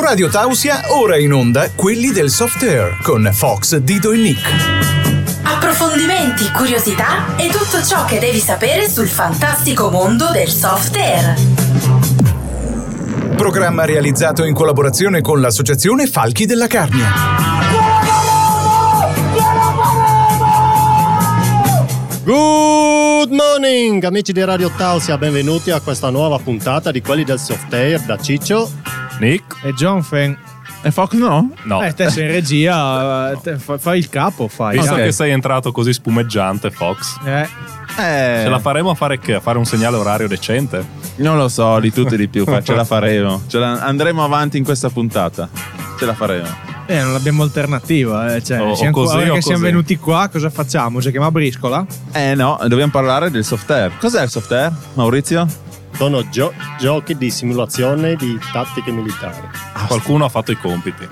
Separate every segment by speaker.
Speaker 1: Su Radio Tausia, ora in onda quelli del soft air con Fox, Dido e Nick.
Speaker 2: Approfondimenti, curiosità e tutto ciò che devi sapere sul fantastico mondo del soft air.
Speaker 1: Programma realizzato in collaborazione con l'associazione Falchi della Carnia.
Speaker 3: Good morning amici di Radio Tausia, benvenuti a questa nuova puntata di quelli del soft air da Ciccio.
Speaker 4: Nick
Speaker 5: E John Fan.
Speaker 4: e Fox no? No.
Speaker 5: Eh, te sei in regia, te fa- fai il capo, fai.
Speaker 4: Visto
Speaker 5: dai.
Speaker 4: che sei entrato così spumeggiante, Fox,
Speaker 5: Eh,
Speaker 4: ce la faremo a fare che? A fare un segnale orario decente?
Speaker 6: Non lo so, di tutti di più, ce la faremo. Ce la- andremo avanti in questa puntata. Ce la faremo.
Speaker 5: eh, non abbiamo alternativa. Eh. Cioè,
Speaker 4: O- o
Speaker 5: siamo
Speaker 4: così
Speaker 5: qua, che siamo venuti qua, cosa facciamo? Ci chiama Briscola?
Speaker 6: Eh no, dobbiamo parlare del soft air. Cos'è il soft air, Maurizio?
Speaker 3: Sono gio- giochi di simulazione di tattiche militari.
Speaker 4: Qualcuno ha fatto i compiti.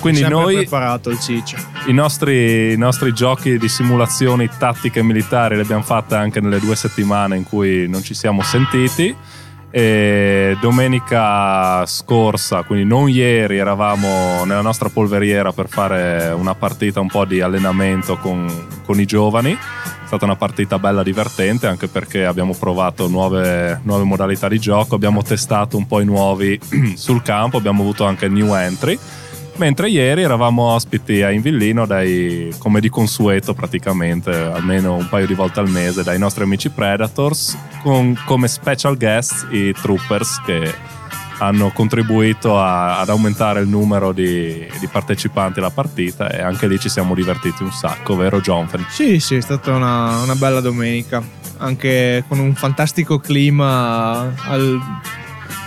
Speaker 4: Quindi
Speaker 5: Sempre
Speaker 4: noi,
Speaker 5: preparato il ciccio.
Speaker 4: i nostri, i nostri giochi di simulazioni tattiche militari li abbiamo fatte anche nelle due settimane in cui non ci siamo sentiti. E domenica scorsa, quindi non ieri, eravamo nella nostra polveriera per fare una partita, un po' di allenamento con, con i giovani. È stata una partita bella divertente anche perché abbiamo provato nuove, nuove modalità di gioco, abbiamo testato un po' i nuovi sul campo, abbiamo avuto anche new entry. Mentre ieri eravamo ospiti a Invillino dai, come di consueto praticamente, almeno un paio di volte al mese, dai nostri amici Predators, con come special guest i Troopers che hanno contribuito a- ad aumentare il numero di, di partecipanti alla partita e anche lì ci siamo divertiti un sacco, vero Jonathan?
Speaker 5: Sì, sì, è stata una, una bella domenica. Anche con un fantastico clima al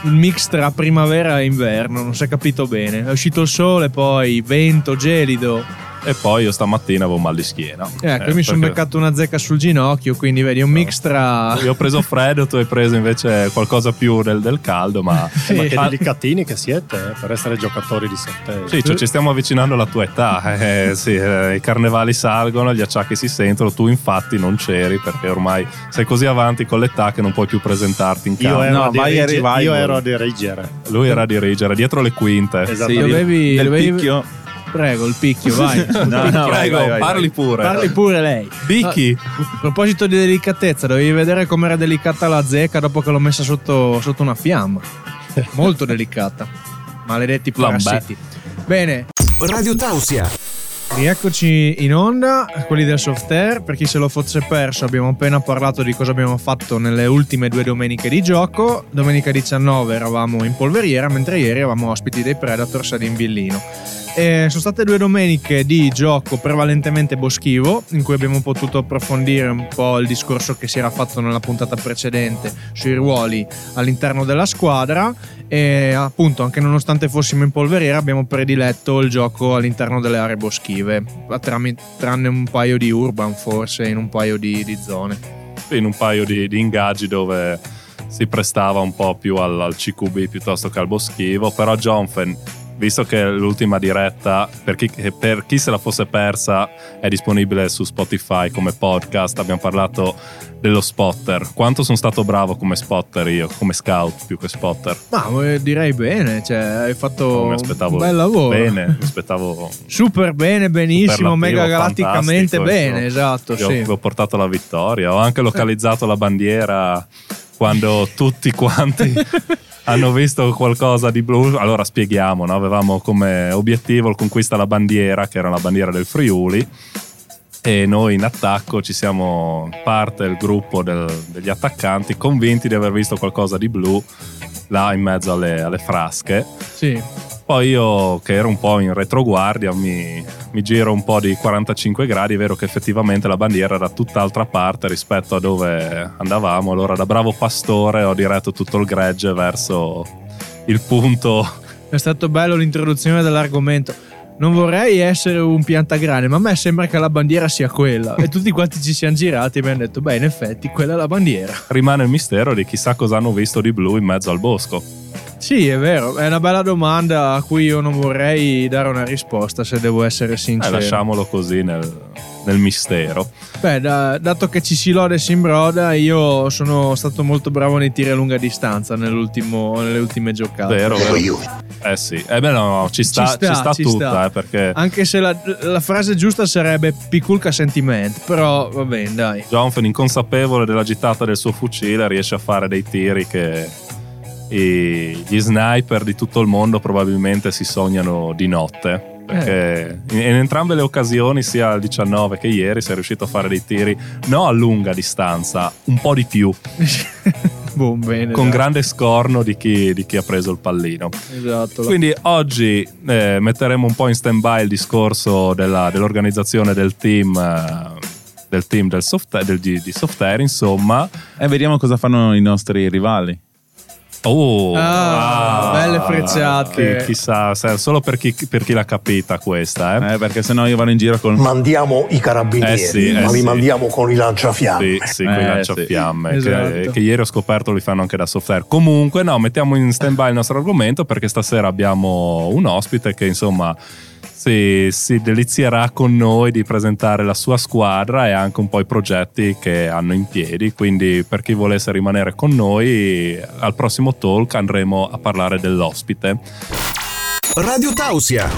Speaker 5: il mix tra primavera e inverno, non si è capito bene. È uscito il sole, poi vento, gelido.
Speaker 4: E poi io stamattina avevo mal di schiena.
Speaker 5: Ecco,
Speaker 4: Eh,
Speaker 5: mi sono
Speaker 4: perché-
Speaker 5: beccato una zecca sul ginocchio, quindi vedi, un mix tra...
Speaker 4: Io ho preso freddo, tu hai preso invece qualcosa più del, del caldo, ma...
Speaker 3: Eh, ma che
Speaker 4: Ah,
Speaker 3: delicatini che siete eh, per essere giocatori di air.
Speaker 4: Sì, cioè, ci stiamo avvicinando alla tua età. eh, sì, eh, I carnevali salgono, gli acciacchi si sentono. Tu, infatti, non c'eri perché ormai sei così avanti con l'età che non puoi più presentarti in
Speaker 3: Io
Speaker 4: campo.
Speaker 3: ero,
Speaker 6: No,
Speaker 3: a
Speaker 6: vai a
Speaker 3: dirigere,
Speaker 6: revival.
Speaker 3: io ero a dirigere.
Speaker 4: Lui era a dirigere dietro le quinte.
Speaker 3: Esatto.
Speaker 6: Sì,
Speaker 5: Dovevi-
Speaker 6: del
Speaker 5: dovevi-
Speaker 6: picchio.
Speaker 5: Prego, il picchio, vai.
Speaker 6: No, no, vai,
Speaker 4: Prego,
Speaker 6: vai, vai,
Speaker 4: parli pure.
Speaker 5: Parli pure lei.
Speaker 4: Vicky,
Speaker 5: A proposito di delicatezza, dovevi vedere com'era delicata la zecca dopo che l'ho messa sotto, sotto una fiamma. Molto delicata. Maledetti parassiti. Bene,
Speaker 1: Radio Tausia.
Speaker 5: rieccoci in onda, quelli del soft air. Per chi se lo fosse perso, abbiamo appena parlato di cosa abbiamo fatto nelle ultime due domeniche di gioco. Domenica 19 eravamo in polveriera, mentre ieri eravamo ospiti dei Predators ad Invillino. E sono state due domeniche di gioco prevalentemente boschivo, in cui abbiamo potuto approfondire un po' il discorso che si era fatto nella puntata precedente sui ruoli all'interno della squadra. E appunto, anche nonostante fossimo in polveriera, abbiamo prediletto il gioco all'interno delle aree boschive, tranne un paio di urban, forse in un paio di, di zone.
Speaker 4: in un paio di, di ingaggi dove si prestava un po' più al, al CQB piuttosto che al boschivo. Però, Jonfen, visto che l'ultima diretta, per chi, per chi se la fosse persa, è disponibile su Spotify come podcast. Abbiamo parlato dello spotter. Quanto sono stato bravo come spotter io, come scout più che spotter.
Speaker 5: Ma eh, direi bene, cioè hai fatto un bel lavoro.
Speaker 4: bene, mi aspettavo
Speaker 5: Super bene, benissimo, mega galatticamente bene, esatto,
Speaker 4: Io
Speaker 5: sì.
Speaker 4: ho portato la vittoria. Ho anche localizzato la bandiera quando tutti quanti hanno visto qualcosa di blu. Allora spieghiamo: no? avevamo come obiettivo il conquista la bandiera, che era la bandiera del Friuli. E noi in attacco ci siamo parte del gruppo del- degli attaccanti convinti di aver visto qualcosa di blu là in mezzo alle, alle frasche.
Speaker 5: Sì.
Speaker 4: Poi io, che ero un po' in retroguardia, mi, mi giro un po' di 45 gradi. È vero che effettivamente la bandiera era tutt'altra parte rispetto a dove andavamo. Allora, da bravo pastore, ho diretto tutto il gregge verso il punto.
Speaker 5: È stato bello l'introduzione dell'argomento. Non vorrei essere un piantagrane, ma a me sembra che la bandiera sia quella. E tutti quanti ci siamo girati e abbiamo detto: Beh, in effetti, quella è la bandiera.
Speaker 4: Rimane il mistero di chissà cosa hanno visto di blu in mezzo al bosco.
Speaker 5: Sì, è vero, è una bella domanda a cui io non vorrei dare una risposta, se devo essere
Speaker 4: Eh,
Speaker 5: sincero.
Speaker 4: lasciamolo così nel, nel mistero.
Speaker 5: Beh, da- dato che ci si lode e si imbroda, io sono stato molto bravo nei tiri a lunga distanza nell'ultimo- nelle ultime giocate.
Speaker 4: Vero, vero. Eh sì, eh beh no, ci sta,
Speaker 5: Ci sta,
Speaker 4: ci sta
Speaker 5: ci
Speaker 4: tutta,
Speaker 5: sta.
Speaker 4: eh, perché
Speaker 5: Anche se la, la frase giusta sarebbe piculca sentiment, però va bene, dai.
Speaker 4: Jonathan, inconsapevole della gittata del suo fucile, riesce a fare dei tiri che i- gli sniper di tutto il mondo probabilmente si sognano di notte. Perché in, in entrambe le occasioni, sia il 19 che ieri, sei riuscito a fare dei tiri no a lunga distanza, un po' di più,
Speaker 5: Boh, bene.
Speaker 4: con
Speaker 5: dai.
Speaker 4: grande scorno di chi, di chi ha preso il pallino.
Speaker 5: Esatto.
Speaker 4: Quindi oggi eh, metteremo un po' in stand-by il discorso della- dell'organizzazione del team. eh, del team del soft, del- di, di Softair, insomma,
Speaker 6: E vediamo cosa fanno i nostri rivali.
Speaker 4: Oh,
Speaker 5: Ah, belle frecciate.
Speaker 4: Chi- chissà, solo per chi, per chi l'ha capita questa, eh.
Speaker 6: Eh, perché sennò io vado in giro con...
Speaker 7: mandiamo i carabinieri,
Speaker 4: Eh sì, eh
Speaker 7: ma li
Speaker 4: sì.
Speaker 7: mandiamo con i lanciafiamme.
Speaker 4: Sì, sì,
Speaker 6: Eh,
Speaker 4: quei lanciafiamme
Speaker 5: sì.
Speaker 4: che,
Speaker 5: Esatto.
Speaker 4: che ieri ho scoperto li fanno anche da software. Comunque, no, mettiamo in stand by il nostro argomento perché stasera abbiamo un ospite che insomma si, si delizierà con noi di presentare la sua squadra e anche un po' i progetti che hanno in piedi. Quindi, per chi volesse rimanere con noi, al prossimo talk andremo a parlare dell'ospite.
Speaker 1: Radio Tausia.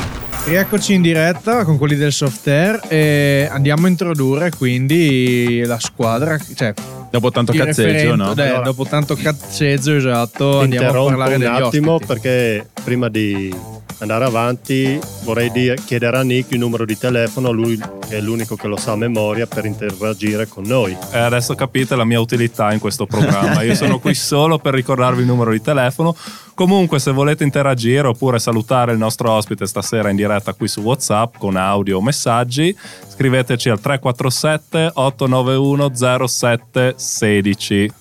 Speaker 5: Rieccoci in diretta con quelli del Softair e andiamo a introdurre quindi la squadra, cioè
Speaker 6: Dopo tanto cazzeggio, no?
Speaker 5: dai,
Speaker 3: Allora-
Speaker 5: dopo tanto cazzeggio, esatto, andiamo a parlare
Speaker 3: un
Speaker 5: degli
Speaker 3: attimo
Speaker 5: ospiti.
Speaker 3: perché prima di andare avanti vorrei dire- chiedere a Nick il numero di telefono, lui è l'unico che lo sa a memoria per interagire con noi.
Speaker 4: E adesso capite la mia utilità in questo programma. Io sono qui solo per ricordarvi il numero di telefono. Comunque, se volete interagire oppure salutare il nostro ospite stasera in diretta qui su WhatsApp con audio o messaggi, scriveteci al 347 891 0716.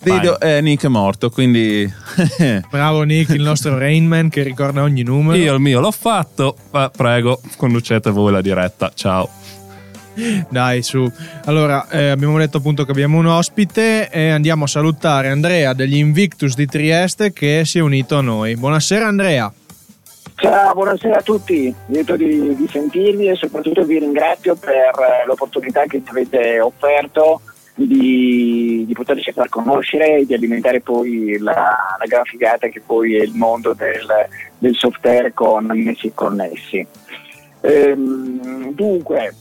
Speaker 6: Vedo, eh, Nick è morto, quindi...
Speaker 5: Bravo Nick, il nostro Rainman che ricorda ogni numero.
Speaker 4: Io il mio l'ho fatto, ma prego, conducete voi la diretta. Ciao.
Speaker 5: Dai, su. Allora, eh, abbiamo detto appunto che abbiamo un ospite e andiamo a salutare Andrea degli Invictus di Trieste che si è unito a noi. Buonasera Andrea.
Speaker 8: Ciao, buonasera a tutti, lieto di, di sentirvi e soprattutto vi ringrazio per eh, l'opportunità che ci avete offerto di, di poterci far conoscere e di alimentare poi la, la gran figata che poi è il mondo del, del software con messi e connessi. Ehm, dunque,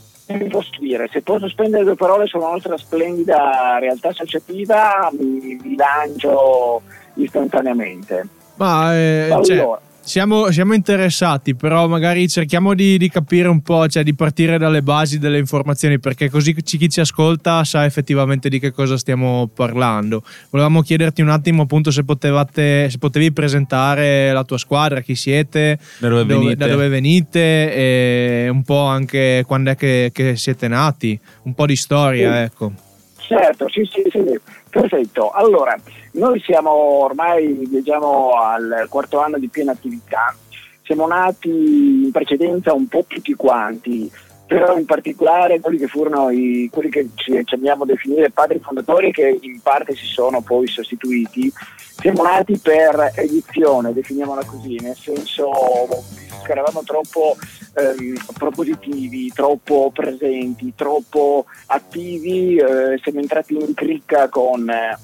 Speaker 8: posso dire? Se posso spendere due parole sulla nostra splendida realtà associativa, mi, mi lancio istantaneamente.
Speaker 5: Ma eh, cioè,
Speaker 8: Allora,
Speaker 5: siamo, siamo interessati, però magari cerchiamo di, di capire un po', cioè di partire dalle basi delle informazioni, perché così chi ci ascolta sa effettivamente di che cosa stiamo parlando. Volevamo chiederti un attimo appunto se, potevate, se potevi presentare la tua squadra, chi siete,
Speaker 6: Da dove venite?
Speaker 5: da dove venite e un po' anche quando è che, che siete nati, un po' di storia,
Speaker 8: Sì.
Speaker 5: ecco.
Speaker 8: Certo, sì, sì, sì, perfetto. Allora, noi siamo ormai, viaggiamo al quarto anno di piena attività. Siamo nati in precedenza un po' tutti quanti, però in particolare quelli che furono i, quelli che ci, ci amiamo definire padri fondatori che in parte si sono poi sostituiti. Siamo nati per edizione, definiamola così, nel senso che eravamo troppo ehm, propositivi, troppo presenti, troppo attivi, eh, siamo entrati in cricca con eh,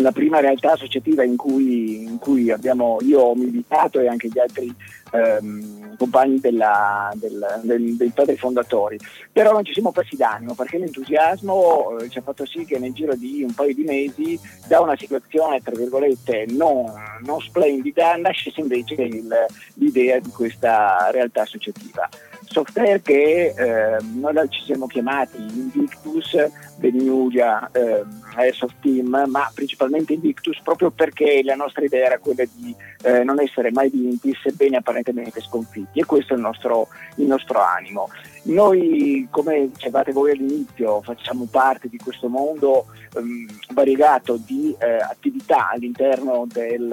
Speaker 8: la prima realtà associativa in cui, in cui abbiamo, io ho militato e anche gli altri ehm, compagni della- del- del- dei padri fondatori. Però non ci siamo persi d'animo perché l'entusiasmo eh, ci ha fatto sì che nel giro di un paio di mesi da una situazione tra virgolette non, non splendida nascesse invece il- l'idea di questa realtà associativa. Software che eh, noi ci siamo chiamati Invictus, Beniulia, eh, Airsoft Team, ma principalmente Invictus proprio perché la nostra idea era quella di eh, non essere mai vinti, sebbene apparentemente sconfitti e questo è il nostro, il nostro animo. Noi, come dicevate voi all'inizio, facciamo parte di questo mondo ehm, variegato di eh, attività all'interno del,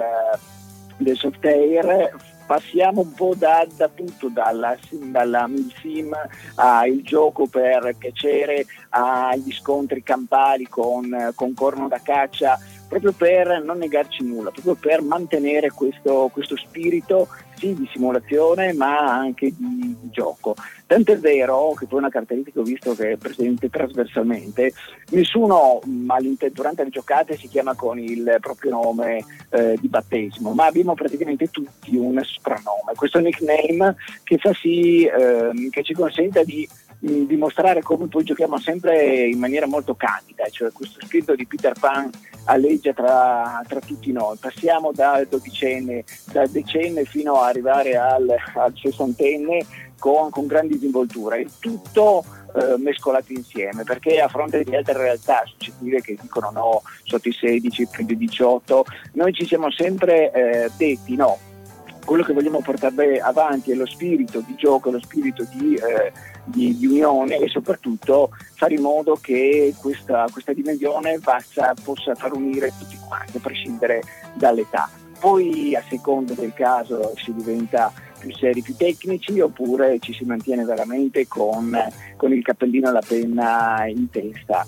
Speaker 8: del software. Passiamo un po' da, da appunto dalla, dalla milsim al gioco per piacere, agli scontri campali con, con corno da caccia, proprio per non negarci nulla, proprio per mantenere questo, questo spirito sì di simulazione ma anche di, di gioco. Tanto è vero che poi una caratteristica ho visto che è presente trasversalmente, nessuno durante le giocate si chiama con il proprio nome eh, di battesimo, ma abbiamo praticamente tutti un soprannome, questo nickname che fa sì eh, che ci consenta di dimostrare come poi giochiamo sempre in maniera molto candida, cioè questo spirito di Peter Pan alleggia tra, tra tutti noi. Passiamo dal dodicenne, dal decenne fino ad arrivare al, al sessantenne con, con grandi disinvolture. Il tutto eh, mescolato insieme, perché a fronte di altre realtà associative che dicono no, sotto i 16, più di 18, noi ci siamo sempre eh, detti no, quello che vogliamo portare avanti è lo spirito di gioco, lo spirito di, eh, di, di unione e soprattutto fare in modo che questa, questa dimensione possa, possa far unire tutti quanti, a prescindere dall'età. Poi a seconda del caso si diventa più seri, più tecnici oppure ci si mantiene veramente con, con il cappellino e la penna in testa.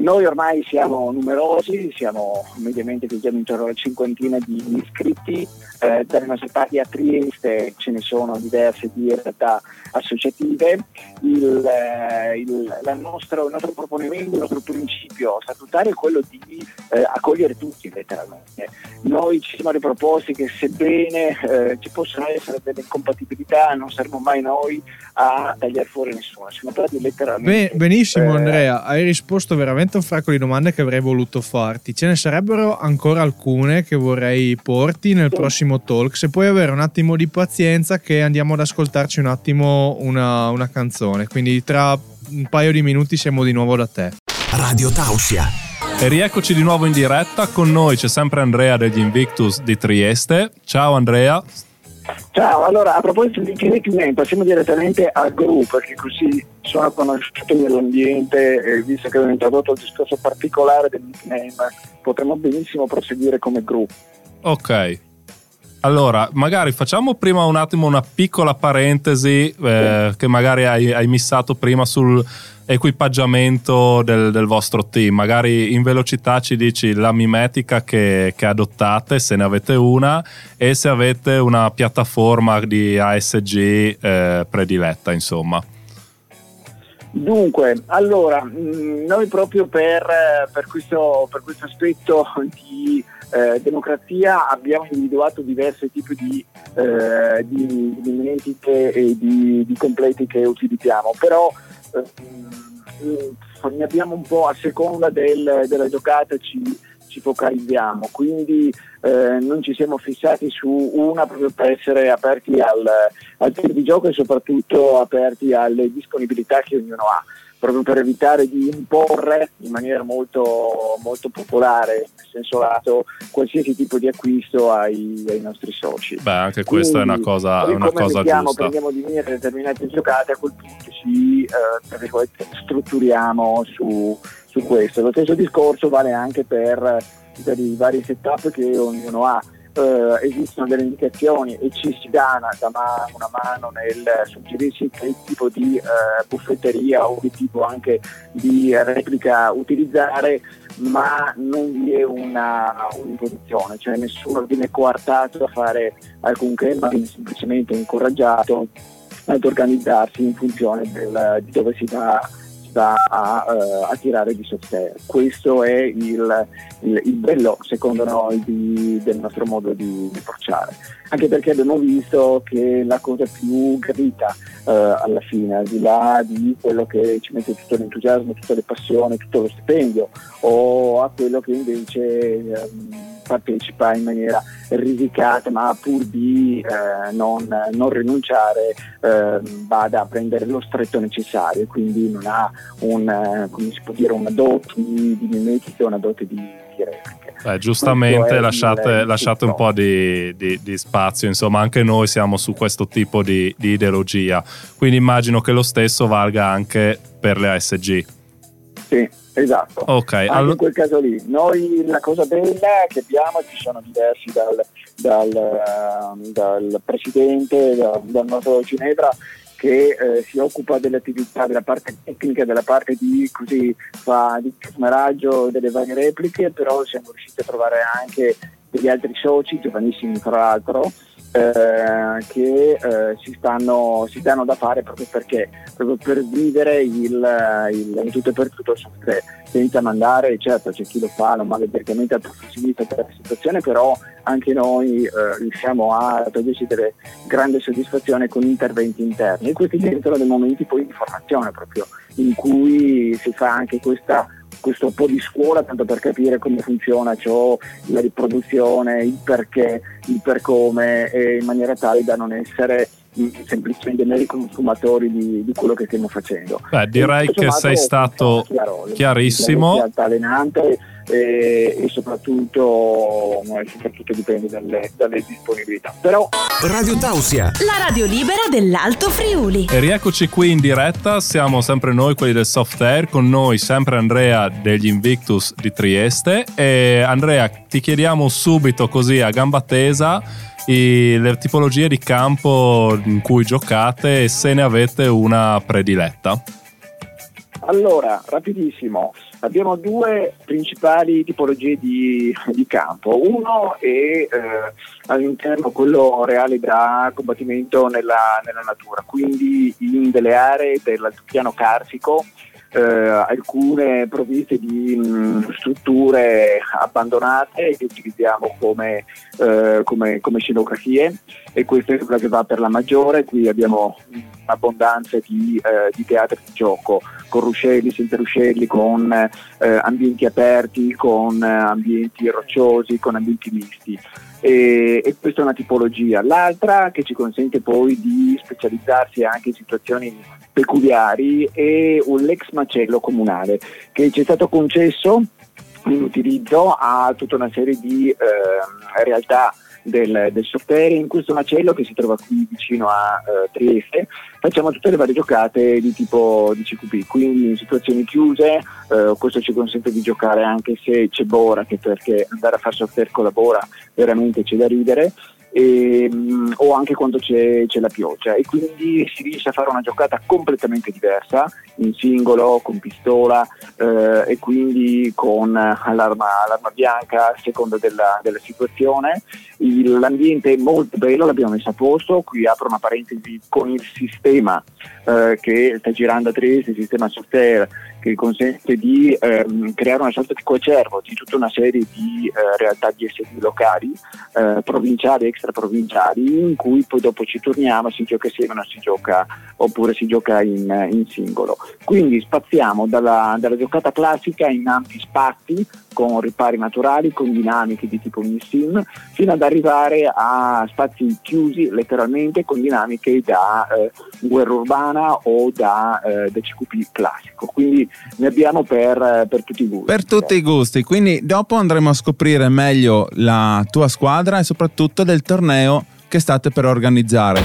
Speaker 8: Noi ormai siamo numerosi, siamo mediamente vediamo intorno alla cinquantina di iscritti, eh, dalle nostre parti a Trieste ce ne sono diverse di realtà associative. Il, eh, il, nostro, il, nostro, proponimento, il nostro principio statutario è quello di eh, accogliere tutti letteralmente. Noi ci siamo riproposti che sebbene eh, ci possono essere delle incompatibilità non saremo mai noi a tagliare fuori nessuno, siamo stati letteralmente...
Speaker 5: Beh, benissimo eh, Andrea, hai risposto veramente veramente un fracco di domande che avrei voluto farti. Ce ne sarebbero ancora alcune che vorrei porti nel prossimo talk. Se puoi avere un attimo di pazienza, che andiamo ad ascoltarci un attimo una, una canzone. Quindi tra un paio di minuti siamo di nuovo da te.
Speaker 1: Radio Tausia.
Speaker 4: E rieccoci di nuovo in diretta. Con noi c'è sempre Andrea degli Invictus di Trieste. Ciao Andrea.
Speaker 8: Ciao, allora a proposito di nickname passiamo direttamente al gruppo perché così sono conosciuto nell'ambiente e visto che abbiamo introdotto il discorso particolare del nickname potremmo benissimo proseguire come gruppo.
Speaker 4: Ok, allora, magari facciamo prima un attimo una piccola parentesi eh, che magari hai, hai, missato prima sul equipaggiamento del, del, vostro team. Magari in velocità ci dici la mimetica che, che, adottate, se ne avete una, e se avete una piattaforma di ASG eh, prediletta, insomma.
Speaker 8: Dunque, allora, mm, noi proprio per, per, questo, per questo aspetto di eh, democrazia abbiamo individuato diversi tipi di, eh, di, di dimentiche e di, di, completi che utilizziamo, però eh, ne abbiamo un po' a seconda del, della giocata ci, ci focalizziamo, quindi eh, non ci siamo fissati su una proprio per essere aperti al, al tipo di gioco e soprattutto aperti alle disponibilità che ognuno ha proprio per evitare di imporre in maniera molto, molto popolare, nel senso lato, qualsiasi tipo di acquisto ai, ai nostri soci.
Speaker 4: Beh, anche questa Quindi, è una cosa, è una cosa mettiamo, giusta.
Speaker 8: Prendiamo di mira determinate giocate, a quel punto ci eh, strutturiamo su, su questo. Lo stesso discorso vale anche per, per i vari setup che ognuno ha eh, esistono delle indicazioni e ci si dà una, una mano nel suggerirsi che tipo di eh, buffetteria o che tipo anche di replica utilizzare, ma non vi è una, un'imposizione, cioè nessuno viene coartato a fare alcunché, ma viene semplicemente incoraggiato ad organizzarsi in funzione del, di dove si va sta a, uh, a tirare di software. Questo è il, il, il bello, secondo noi, di, del nostro modo di, di approcciare. Anche perché abbiamo visto che la cosa più gradita uh, alla fine, al di là di quello che ci mette tutto l'entusiasmo, tutta le passioni, tutto lo stipendio, o a quello che invece um, partecipa in maniera risicata, ma pur di eh, non, non, rinunciare eh, vada a prendere lo stretto necessario, quindi non ha un, eh, come si può dire, una dote di, di mimetica, una dote di, di.
Speaker 4: Eh, giustamente lasciate, lasciate, un po' di, di, di, spazio, insomma anche noi siamo su questo tipo di, di ideologia, quindi immagino che lo stesso valga anche per le ASG.
Speaker 8: Sì, Esatto,
Speaker 4: okay,
Speaker 8: allora... in quel caso lì. Noi la cosa bella che abbiamo, ci sono diversi dal, dal, dal presidente, dal, dal nostro Ginevra, che eh, si occupa delle attività della parte tecnica, della parte di così fa di cameraggio delle varie repliche, però siamo riusciti a trovare anche degli altri soci, giovanissimi tra l'altro, eh, che eh, si, stanno, si danno da fare proprio perché proprio per vivere il, il, in tutto e per tutto il software senza mandare, certo c'è chi lo fa, non manda direttamente al professionista per la situazione, però anche noi eh, riusciamo a toglierci delle grandi soddisfazioni con interventi interni. E questi diventano dei momenti poi di formazione proprio in cui si fa anche questa questo po' di scuola tanto per capire come funziona ciò, la riproduzione, il perché, il per come, in maniera tale da non essere semplicemente meri consumatori di, di, quello che stiamo facendo.
Speaker 4: Beh, direi che sei stato chiarissimo.
Speaker 8: allenante e, e soprattutto, soprattutto, dipende dalle, dalle, disponibilità. Però
Speaker 9: Radio Tausia,
Speaker 2: la radio libera dell'Alto Friuli.
Speaker 4: E rieccoci qui in diretta, siamo sempre noi quelli del Soft Air, con noi sempre Andrea degli Invictus di Trieste e Andrea ti chiediamo subito così a gamba tesa i, le tipologie di campo in cui giocate e se ne avete una prediletta.
Speaker 8: Allora, rapidissimo, abbiamo due principali tipologie di, di campo. Uno è eh, all'interno quello reale da combattimento nella, nella, natura, quindi in delle aree dell'altopiano carsico eh, alcune provviste di mh, mm, strutture abbandonate che utilizziamo come, eh, come, come, scenografie e questa è quella che va per la maggiore, qui abbiamo un'abbondanza di, eh, di teatri di gioco con ruscelli, senza ruscelli, con eh, ambienti aperti, con ambienti rocciosi, con ambienti misti e, e, questa è una tipologia. L'altra che ci consente poi di specializzarsi anche in situazioni peculiari è l'ex macello comunale che ci è stato concesso in utilizzo a tutta una serie di eh, realtà del, del software in questo macello che si trova qui vicino a uh, Trieste. Facciamo tutte le varie giocate di tipo di CQP quindi in situazioni chiuse uh, questo ci consente di giocare anche se c'è Bora che perché andare a fare software con la Bora veramente c'è da ridere e, um, o anche quando c'è, c'è, la pioggia e quindi si riesce a fare una giocata completamente diversa in singolo, con pistola eh, e quindi con l'arma, l'arma bianca a seconda della, della situazione. Il, l'ambiente è molto bello, l'abbiamo messo a posto, qui apro una parentesi con il sistema eh, che sta girando a Trieste, il sistema software che consente di ehm, creare una sorta di coacervo di tutta una serie di eh, realtà DSD locali, eh, provinciali e extraprovinciali, in cui poi dopo ci torniamo, si gioca insieme, si gioca oppure si gioca in, in singolo. Quindi spaziamo dalla, dalla giocata classica in ampi spazi con ripari naturali, con dinamiche di tipo mini-sim, fino ad arrivare a spazi chiusi letteralmente con dinamiche da eh, guerra urbana o da, eh, da, CQP classico. Quindi ne abbiamo per, per tutti i gusti.
Speaker 6: Per tutti i gusti, quindi dopo andremo a scoprire meglio la tua squadra e soprattutto del torneo che state per organizzare.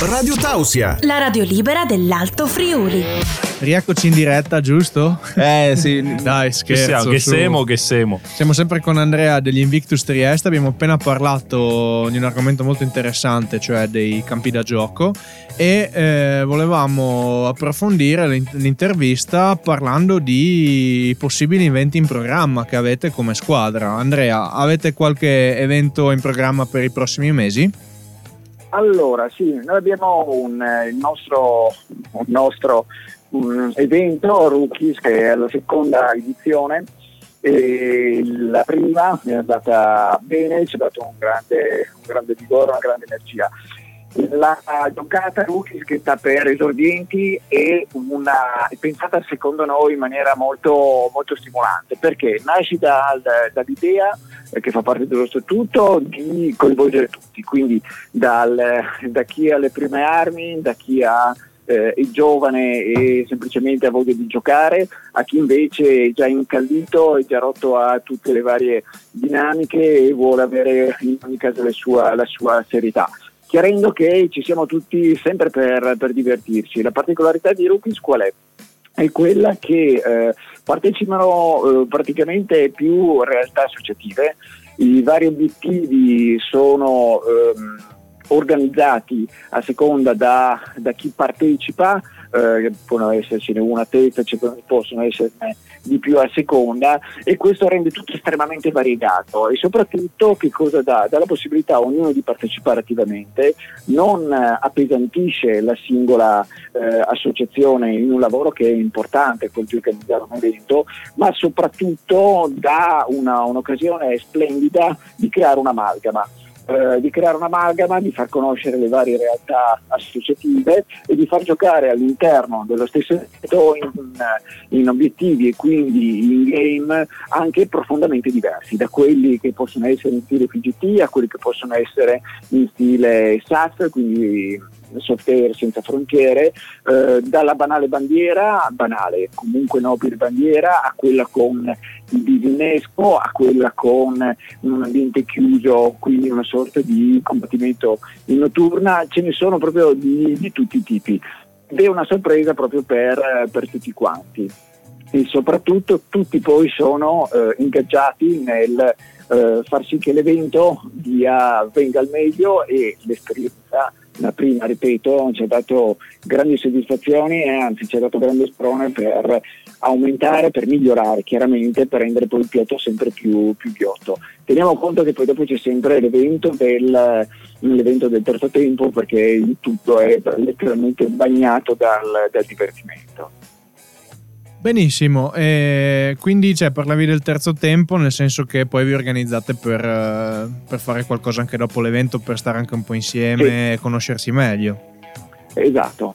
Speaker 9: Radio Tausia,
Speaker 2: la radio libera dell'Alto Friuli.
Speaker 5: Rieccoci in diretta, giusto?
Speaker 6: Eh sì,
Speaker 5: dai, scherzo.
Speaker 4: Che siamo, che siamo.
Speaker 5: Siamo sempre con Andrea degli Invictus Trieste. Abbiamo appena parlato di un argomento molto interessante, cioè dei campi da gioco. E eh, volevamo approfondire l'intervista parlando di possibili eventi in programma che avete come squadra. Andrea, avete qualche evento in programma per i prossimi mesi?
Speaker 8: Allora, sì, noi abbiamo un, eh, il nostro, un nostro evento Rookies che è la seconda edizione. E la prima è andata bene, ci ha dato un grande, un grande vigore, una grande energia. La giocata Rookies che sta per esordienti è, una, è pensata secondo noi in maniera molto, molto stimolante. Perché? Nasce dal, dall'idea che fa parte dello statuto di coinvolgere tutti, quindi dal, da chi ha le prime armi, da chi ha eh, è giovane e semplicemente ha voglia di giocare, a chi invece è già incallito e già rotto a tutte le varie dinamiche e vuole avere in ogni caso la sua, la sua serietà. Chiarendo che ci siamo tutti sempre per, per divertirci. La particolarità di Rookies qual è? È quella che eh, partecipano eh, praticamente più realtà associative, i vari obiettivi sono ehm, organizzati a seconda da, da chi partecipa, eh, possono essercene una a testa, possono esserne di più a seconda e questo rende tutto estremamente variegato e soprattutto che cosa dà? Dà la possibilità a ognuno di partecipare attivamente, non eh, appesantisce la singola eh, associazione in un lavoro che è importante, quel di organizzare un evento, ma soprattutto dà una, un'occasione splendida di creare un'amalgama eh, di creare un'amalgama, di far conoscere le varie realtà associative e di far giocare all'interno dello stesso evento in, in obiettivi e quindi in game anche profondamente diversi, da quelli che possono essere in stile PGT a quelli che possono essere in stile SAS, quindi software senza frontiere, eh, dalla banale bandiera, banale, comunque nobile bandiera, a quella con il divinesco, a quella con un ambiente chiuso, quindi una sorta di combattimento in notturna, ce ne sono proprio di, di tutti i tipi. Ed è una sorpresa proprio per, per tutti quanti. E soprattutto tutti poi sono eh, ingaggiati nel eh, far sì che l'evento dia, venga al meglio e l'esperienza la prima, ripeto, ci ha dato grandi soddisfazioni e anzi ci ha dato grande sprone per aumentare, per migliorare chiaramente, per rendere poi il piatto sempre più, più ghiotto. Teniamo conto che poi dopo c'è sempre l'evento del, l'evento del terzo tempo perché il tutto è letteralmente bagnato dal, dal divertimento.
Speaker 5: Benissimo, e quindi cioè, parlavi del terzo tempo, nel senso che poi vi organizzate per, eh, per fare qualcosa anche dopo l'evento, per stare anche un po' insieme sì. e conoscersi meglio.
Speaker 8: Esatto.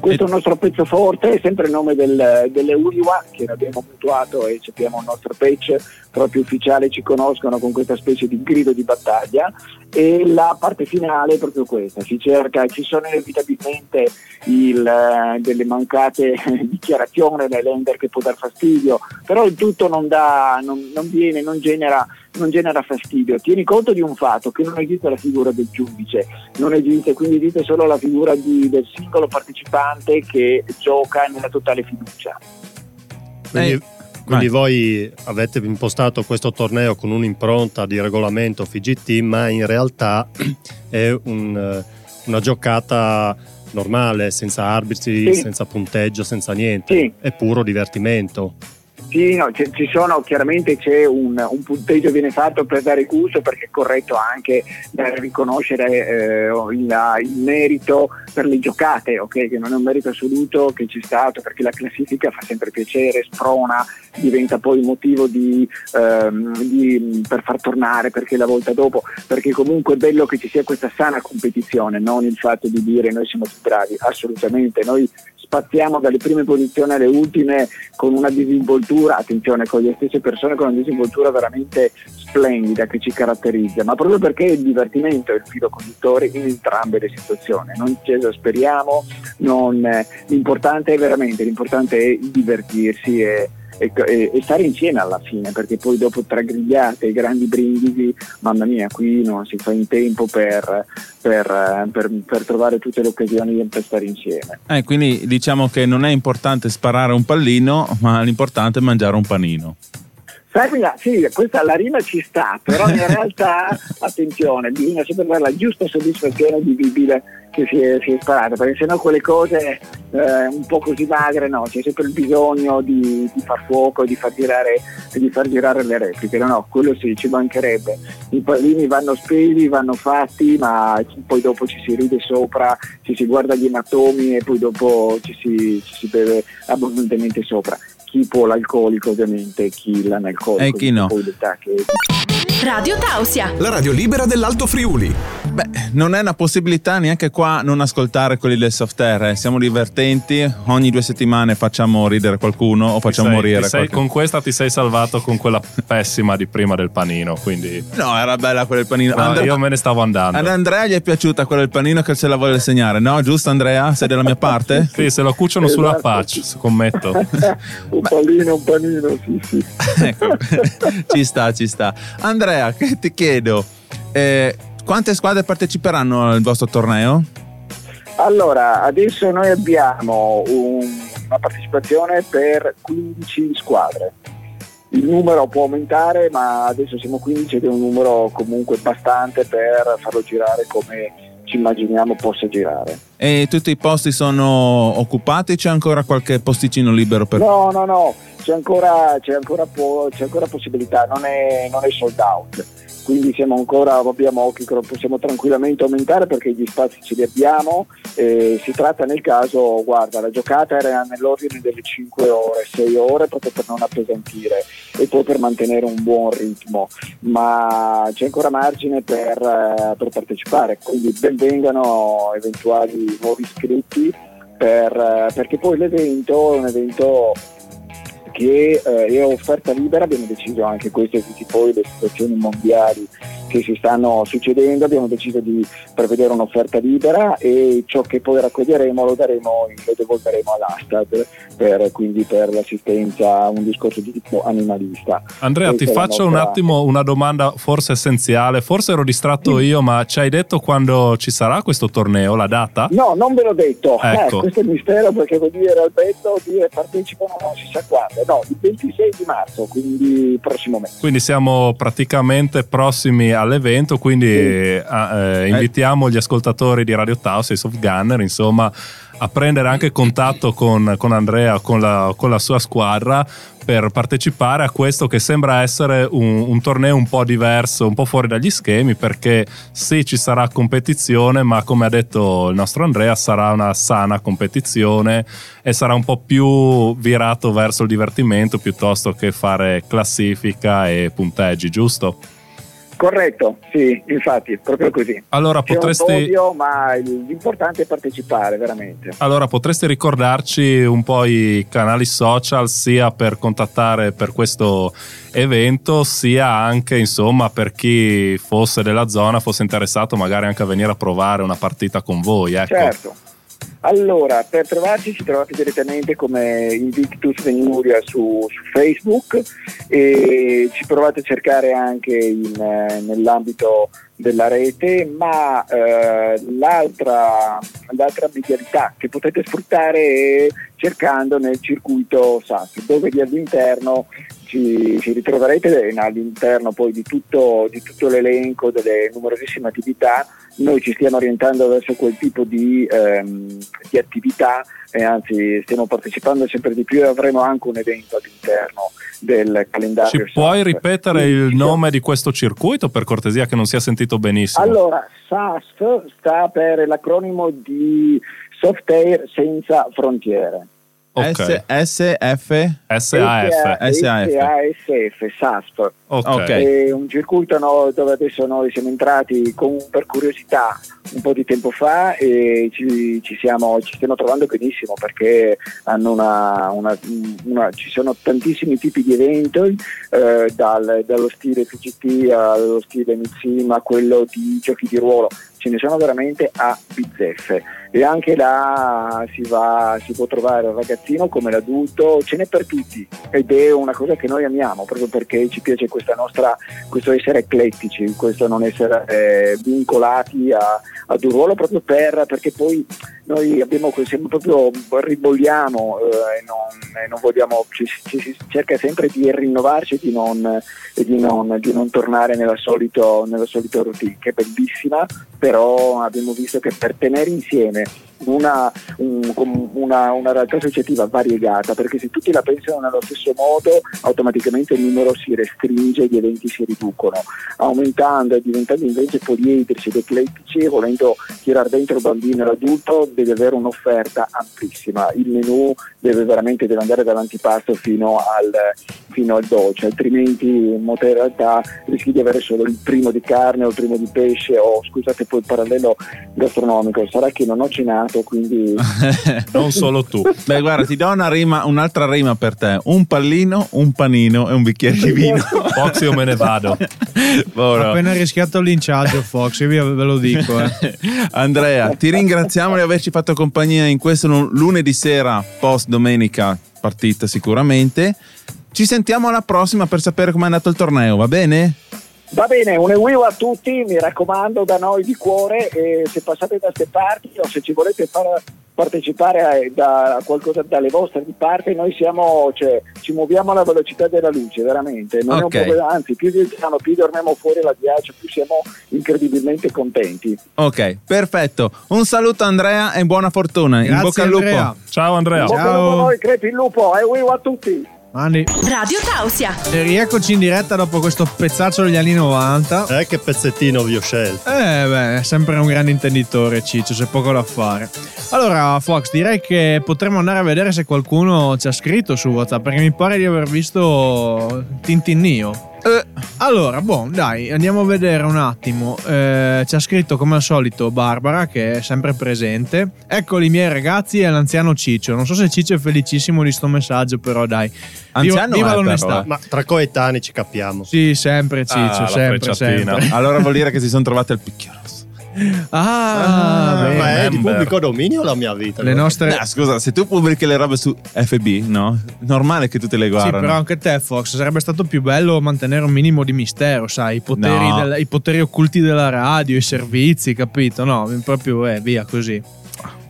Speaker 8: Questo è il nostro pezzo forte, è sempre il nome del, delle Uliwa che abbiamo mutuato e abbiamo il nostro patch proprio ufficiale, ci conoscono con questa specie di grido di battaglia. E la parte finale è proprio questa, si cerca, ci sono inevitabilmente il, eh, delle mancate dichiarazioni nell'ender che può dar fastidio, però il tutto non, dà, non, non, viene, non genera, non genera fastidio. Tieni conto di un fatto, che non esiste la figura del giudice, non esiste, quindi esiste solo la figura di, del singolo partecipante che gioca nella totale fiducia.
Speaker 3: Quindi, eh. Quindi voi avete impostato questo torneo con un'impronta di regolamento FGT, ma in realtà è un, una giocata normale, senza arbitri, sì. senza punteggio, senza niente. Sì. È puro divertimento.
Speaker 8: Sì, no, ci, ci sono, chiaramente c'è un, un, punteggio viene fatto per dare gusto perché è corretto anche riconoscere eh, il, il, merito per le giocate, okay? che non è un merito assoluto che c'è stato perché la classifica fa sempre piacere, sprona, diventa poi motivo di, ehm, di, per far tornare perché la volta dopo, perché comunque è bello che ci sia questa sana competizione, non il fatto di dire noi siamo più bravi, assolutamente, noi spaziamo dalle prime posizioni alle ultime con una disinvoltura, attenzione, con le stesse persone con una disinvoltura veramente splendida che ci caratterizza, ma proprio perché il divertimento è il filo conduttore in entrambe le situazioni, non ci esasperiamo, non, l'importante è veramente, l'importante è divertirsi e e, e, e, stare insieme alla fine, perché poi dopo tre grigliate e grandi brindisi, mamma mia, qui non si fa in tempo per, per, per, per trovare tutte le occasioni per stare insieme.
Speaker 6: Eh, quindi diciamo che non è importante sparare un pallino, ma l'importante è mangiare un panino.
Speaker 8: Sai, sì, questa la rima ci sta, però in realtà, attenzione, bisogna sempre avere la giusta soddisfazione vivibile che si è, si è sparata, perché sennò quelle cose eh, un po' così magre no, c'è sempre il bisogno di, di far fuoco, di far, girare, di far girare le repliche, no, no, quello sì, ci mancherebbe. I pallini vanno spesi, vanno fatti, ma poi dopo ci si ride sopra, ci si guarda gli ematomi e poi dopo ci si, ci si beve abbondantemente sopra chi può l'alcolico ovviamente, chi l'analcolico.
Speaker 6: E chi no.
Speaker 2: Radio Tausia.
Speaker 9: La radio libera dell'Alto Friuli.
Speaker 6: Beh, non è una possibilità neanche qua non ascoltare quelli del soft air. Eh. Siamo divertenti, ogni due settimane facciamo ridere qualcuno o facciamo
Speaker 4: sei,
Speaker 6: morire
Speaker 4: sei,
Speaker 6: qualcuno.
Speaker 4: Con questa ti sei salvato con quella pessima di prima del panino, quindi...
Speaker 6: No, era bella quella del panino.
Speaker 4: No, Andre... io me ne stavo andando.
Speaker 6: Ad Andrea gli è piaciuta quella del panino che se la vuole segnare, no? Giusto Andrea? Sei della mia parte?
Speaker 4: sì, se lo cuciono esatto. sulla patch, scommetto.
Speaker 8: un pallino, un panino, sì, sì.
Speaker 6: ecco, ci sta, ci sta. Andrea, che ti chiedo, eh, quante squadre parteciperanno al vostro torneo?
Speaker 8: Allora, adesso noi abbiamo un, una partecipazione per 15 squadre. il numero può aumentare, ma adesso siamo 15 ed è un numero comunque bastante per farlo girare come ci immaginiamo possa girare.
Speaker 6: E tutti i posti sono occupati? C'è ancora qualche posticino libero per...
Speaker 8: No, no, no, c'è ancora, c'è ancora, po- c'è ancora possibilità, non è, non è sold out quindi siamo ancora, abbiamo occhi possiamo tranquillamente aumentare perché gli spazi ce li abbiamo. Eh, si tratta nel caso, guarda, la giocata era nell'ordine delle 5 ore, 6 ore proprio per non appesantire e poi per mantenere un buon ritmo, ma c'è ancora margine per, eh, per partecipare, quindi benvengano eventuali nuovi iscritti per, eh, perché poi l'evento è un evento che eh, è offerta libera, abbiamo deciso anche questo, tutti poi le situazioni mondiali che si stanno succedendo, abbiamo deciso di prevedere un'offerta libera e ciò che poi raccoglieremo lo, daremo, lo devolveremo all'Astad, per, quindi per l'assistenza a un discorso di tipo animalista.
Speaker 4: Andrea, Questa ti faccio nostra... un attimo una domanda forse essenziale, forse ero distratto sì. io, ma ci hai detto quando ci sarà questo torneo, la data?
Speaker 8: No, non ve l'ho detto, eh,
Speaker 4: ecco.
Speaker 8: eh, questo è il mistero perché vuol dire al petto dire partecipano non si sa quando, no, il 26 di marzo, quindi prossimo mese.
Speaker 4: Quindi siamo praticamente prossimi all'evento, quindi sì. eh, invitiamo gli ascoltatori di Radio Taos e Soft Gunner, insomma, a prendere anche contatto con, con Andrea, con la, con la, sua squadra per partecipare a questo che sembra essere un, un, torneo un po' diverso, un po' fuori dagli schemi, perché sì ci sarà competizione, ma come ha detto il nostro Andrea sarà una sana competizione e sarà un po' più virato verso il divertimento piuttosto che fare classifica e punteggi, giusto?
Speaker 8: Corretto, sì, infatti, proprio così.
Speaker 4: Allora
Speaker 8: C'è
Speaker 4: potresti...
Speaker 8: podio, ma l'importante è partecipare, veramente.
Speaker 4: Allora potresti ricordarci un po' i canali social sia per contattare per questo evento, sia anche insomma per chi fosse della zona, fosse interessato magari anche a venire a provare una partita con voi. Ecco.
Speaker 8: Certo. Allora, per trovarci ci trovate direttamente come Invictus Venuria su, su Facebook e ci provate a cercare anche in, eh, nell'ambito della rete, ma eh, l'altra, l'altra medialità che potete sfruttare è cercando nel circuito SAS, dove lì all'interno ci, ci, ritroverete all'interno poi di tutto, di tutto, l'elenco delle numerosissime attività, noi ci stiamo orientando verso quel tipo di, ehm, di attività e anzi stiamo partecipando sempre di più e avremo anche un evento all'interno del calendario.
Speaker 4: Ci puoi ripetere il nome di questo circuito per cortesia che non si è sentito benissimo?
Speaker 8: Allora, SASF sta per l'acronimo di Software Senza Frontiere.
Speaker 6: Okay.
Speaker 4: SAF.
Speaker 8: SASF, SASF.
Speaker 4: Okay.
Speaker 8: È un circuito no, dove adesso noi siamo entrati con, per curiosità un po' di tempo fa e ci, ci, siamo, ci stiamo trovando benissimo perché una, una, una, ci sono tantissimi tipi di eventi, eh, dal, dallo stile FGT allo stile MITSIM a quello di giochi di ruolo, ce ne sono veramente a bizzeffe. E anche là si, va, si può trovare il ragazzino come l'adulto, ce n'è per tutti ed è una cosa che noi amiamo proprio perché ci piace nostra, questo essere eclettici, questo non essere eh, vincolati a, ad un ruolo proprio per, perché poi noi abbiamo, siamo proprio ribolliamo eh, e, non, e, non, vogliamo, ci, si cerca sempre di rinnovarci di non, e di non, di non tornare nella solita routine, che è bellissima, però abbiamo visto che per tenere insieme una, un, una, una, realtà associativa variegata, perché se tutti la pensano nello stesso modo, automaticamente il numero si restringe e gli eventi si riducono, aumentando e diventando invece poliedrici ed eclettici, volendo tirare dentro il bambino e l'adulto, deve avere un'offerta amplissima. Il menù deve veramente deve andare dall'antipasto fino al, fino al dolce, altrimenti in realtà rischi di avere solo il primo di carne o il primo di pesce o scusate poi il parallelo gastronomico, sarà che non ho cenato quindi...
Speaker 4: non solo tu.
Speaker 6: Beh guarda ti do una rima, un'altra rima per te, un pallino, un panino e un bicchiere di vino.
Speaker 4: Fox io me ne vado.
Speaker 5: Ha appena rischiato il linciaggio Fox, io ve lo dico. Eh.
Speaker 6: Andrea, ti ringraziamo di averci fatto compagnia in questo lunedì sera post domenica partita sicuramente. Ci sentiamo alla prossima per sapere com'è andato il torneo, va bene?
Speaker 8: Va bene, un ewiu a tutti, mi raccomando da noi di cuore e se passate da queste parti o se ci volete far partecipare a, da, a qualcosa dalle vostre di parte, noi siamo, cioè, ci muoviamo alla velocità della luce, veramente. Non
Speaker 6: Ok.
Speaker 8: è un problema, anzi, più viaggiamo, più dormiamo fuori la ghiaccio, più siamo incredibilmente contenti.
Speaker 6: Ok, perfetto. Un saluto Andrea e buona fortuna. In
Speaker 5: Grazie,
Speaker 6: bocca al lupo.
Speaker 5: Andrea.
Speaker 4: Ciao Andrea.
Speaker 8: Bocca al lupo a noi, crepi il lupo, ewiu a tutti!
Speaker 5: Mandi.
Speaker 2: Radio Tausia.
Speaker 5: E rieccoci in diretta dopo questo pezzaccio degli anni 90.
Speaker 3: Eh, che pezzettino vi ho scelto.
Speaker 5: Eh beh, è sempre un grande intenditore Ciccio, c'è poco da fare. Allora, Fox, direi che potremmo andare a vedere se qualcuno ci ha scritto su WhatsApp, perché mi pare di aver visto Tintinnio.
Speaker 6: Eh,
Speaker 5: Allora, boh, dai, andiamo a vedere un attimo. Eh, ci ha scritto come al solito Barbara, che è sempre presente. Eccoli i miei ragazzi e l'anziano Ciccio. Non so se Ciccio è felicissimo di sto messaggio, però dai.
Speaker 6: Anziano
Speaker 5: viva
Speaker 6: è,
Speaker 5: l'onestà.
Speaker 6: però, eh.
Speaker 3: Ma tra coetanei ci capiamo.
Speaker 5: Sì, sempre Ciccio,
Speaker 4: Ah,
Speaker 5: sempre, sempre.
Speaker 6: allora vuol dire che si sono trovate al picchio rosso.
Speaker 5: Ah,
Speaker 3: Ah,
Speaker 5: bene.
Speaker 3: ma è di
Speaker 4: member.
Speaker 3: pubblico dominio la mia vita?
Speaker 5: Le nostre...
Speaker 6: No, scusa, se tu pubblichi le robe su FB, no? Normale che tu te le
Speaker 5: Sì,
Speaker 6: guardano.
Speaker 5: però anche te, Fox, sarebbe stato più bello mantenere un minimo di mistero, sai, i poteri,
Speaker 6: No.
Speaker 5: del- i poteri occulti della radio, i servizi, capito? No, proprio eh, via così.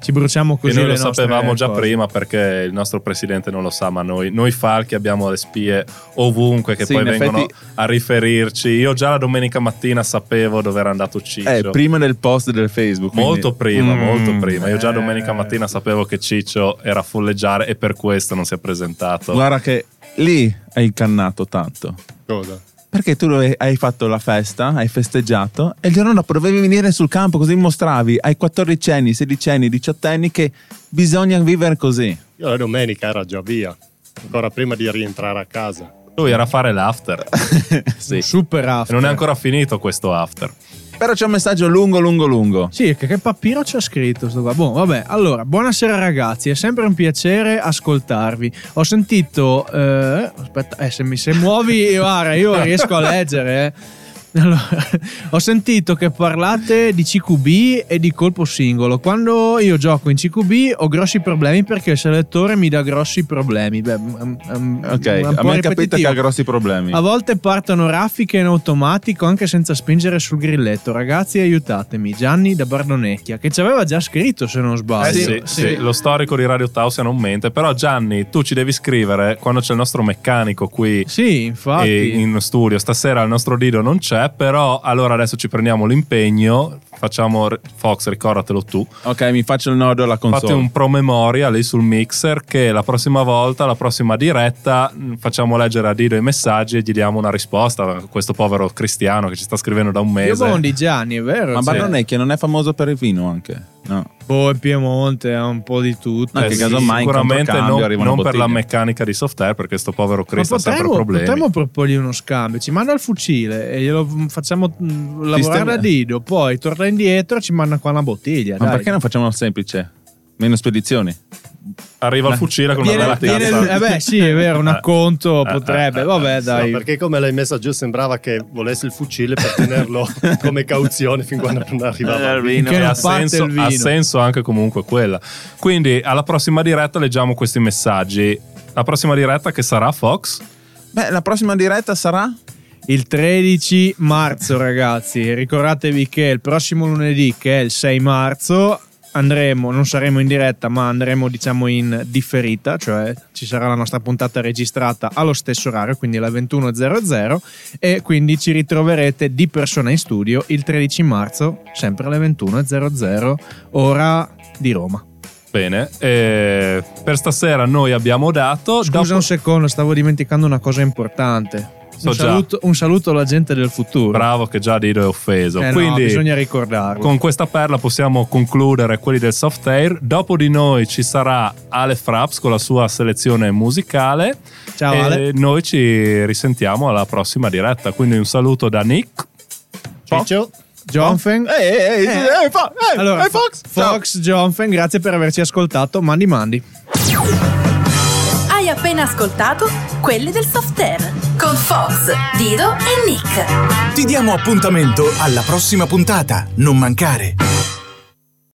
Speaker 5: Ci bruciamo così.
Speaker 4: noi
Speaker 5: le
Speaker 4: lo sapevamo già
Speaker 5: cose.
Speaker 4: prima perché il nostro presidente non lo sa, ma noi, noi falchi abbiamo le spie ovunque che
Speaker 6: Sì,
Speaker 4: poi vengono
Speaker 6: effetti-
Speaker 4: a riferirci. Io già la domenica mattina sapevo dove era andato Ciccio.
Speaker 6: Eh, prima del post del Facebook. quindi-
Speaker 4: Molto prima,
Speaker 6: Mm,
Speaker 4: molto prima. Io già
Speaker 5: eh.
Speaker 4: domenica mattina sapevo che Ciccio era a fulleggiare e per questo non si è presentato.
Speaker 6: Guarda che lì hai incannato tanto.
Speaker 3: Cosa?
Speaker 6: Perché tu hai fatto la festa, hai festeggiato e il giorno dopo dovevi venire sul campo così mostravi ai 14 anni, 16 anni, 18 anni che bisogna vivere così.
Speaker 3: Io la domenica era già via, ancora prima di rientrare a casa.
Speaker 4: Lui era a fare l'after.
Speaker 5: Un super
Speaker 4: E
Speaker 5: after.
Speaker 4: non è ancora finito questo after.
Speaker 6: Però c'è un messaggio lungo, lungo, lungo.
Speaker 5: Sì, che, che papiro ha scritto sto qua. Boh, vabbè, allora, buonasera ragazzi, è sempre un piacere ascoltarvi. Ho sentito... eh, aspetta, eh, se mi se muovi, guarda, io riesco a leggere, eh. Allora, ho sentito che parlate di CQB e di colpo singolo. Quando io gioco in CQB ho grossi problemi perché il selettore mi dà grossi problemi. Beh, um, um,
Speaker 6: Ok, a me è capito che ha grossi problemi.
Speaker 5: A volte partono raffiche in automatico anche senza spingere sul grilletto. Ragazzi, aiutatemi. Gianni da Bardonecchia, che ci aveva già scritto se non sbaglio.
Speaker 4: Eh sì, sì, lo storico di Radio Tausia non mente. Però, Gianni, tu ci devi scrivere quando c'è il nostro meccanico qui
Speaker 5: Sì, infatti.
Speaker 4: in studio. Stasera il nostro Dido non c'è, però allora adesso ci prendiamo l'impegno. Facciamo Fox, ricordatelo tu.
Speaker 6: Ok, mi faccio il nodo alla console.
Speaker 4: Fate un promemoria lì sul mixer che la prossima volta, la prossima diretta, mh, facciamo leggere a Dido i messaggi e gli diamo una risposta a questo povero cristiano che ci sta scrivendo da un
Speaker 5: Io
Speaker 4: mese.
Speaker 5: sono di Gianni, è vero?
Speaker 6: Ma
Speaker 5: Cioè,
Speaker 6: Bardonecchia non è famoso per il vino anche? No.
Speaker 5: Boh, in Piemonte ha un po' di tutto.
Speaker 6: Anche
Speaker 4: Eh sì,
Speaker 6: casomai
Speaker 4: sicuramente non, non per la meccanica di software perché sto povero Cristo ha sempre problemi.
Speaker 5: potremmo proporgli uno scambio. Ci manda il fucile e glielo facciamo mm, lavorare
Speaker 6: Sistema-
Speaker 5: da Dido. Poi torna indietro e ci manda qua una bottiglia.
Speaker 6: Ma
Speaker 5: dai.
Speaker 6: perché non facciamo semplice? Meno spedizioni.
Speaker 4: Arriva il fucile con una
Speaker 5: Viene,
Speaker 4: bella
Speaker 5: viene
Speaker 4: cazza.
Speaker 5: eh beh, sì, è vero, un
Speaker 4: Eh.
Speaker 5: acconto
Speaker 4: Eh,
Speaker 5: potrebbe.
Speaker 4: eh,
Speaker 5: Vabbè, dai.
Speaker 3: No, perché come l'hai messa giù sembrava che volesse il fucile per tenerlo come cauzione fin quando non arrivava il vino.
Speaker 5: Che non
Speaker 4: ha senso,
Speaker 5: il vino.
Speaker 4: ha senso anche comunque quella. Quindi alla prossima diretta leggiamo questi messaggi. La prossima diretta che sarà Fox?
Speaker 6: Beh, la prossima diretta sarà?
Speaker 5: Il 13 marzo, ragazzi. Ricordatevi che il prossimo lunedì, che è il 6 marzo, andremo, non saremo in diretta, ma andremo, diciamo, in differita, cioè ci sarà la nostra puntata registrata allo stesso orario, quindi alle 21.00, e quindi ci ritroverete di persona in studio il 13 marzo, sempre alle 21.00, ora di Roma.
Speaker 4: Bene, eh, per stasera noi abbiamo dato.
Speaker 5: Scusa
Speaker 4: dopo-
Speaker 5: un secondo, stavo dimenticando una cosa importante.
Speaker 4: So
Speaker 5: Un saluto, un saluto alla gente del futuro.
Speaker 4: Bravo che già Dido è offeso.
Speaker 5: Eh no,
Speaker 4: Quindi
Speaker 5: bisogna ricordarlo.
Speaker 4: con questa perla possiamo concludere quelli del soft air. Dopo di noi ci sarà Ale Fraps con la sua selezione musicale.
Speaker 5: Ciao
Speaker 4: e
Speaker 5: Ale.
Speaker 4: noi ci risentiamo alla prossima diretta. Quindi un saluto da Nick.
Speaker 3: Ciccio?
Speaker 5: John Feng.
Speaker 6: Ehi, ehi,
Speaker 5: Eh.
Speaker 6: ehi, Fo- ehi,
Speaker 5: Allora,
Speaker 6: ehi, Fox!
Speaker 5: Fox, John Feng, grazie per averci ascoltato. Mandi, mandi.
Speaker 2: Appena ascoltato quelli del soft air con Fox, Dido e Nick.
Speaker 1: Ti diamo appuntamento alla prossima puntata. Non mancare.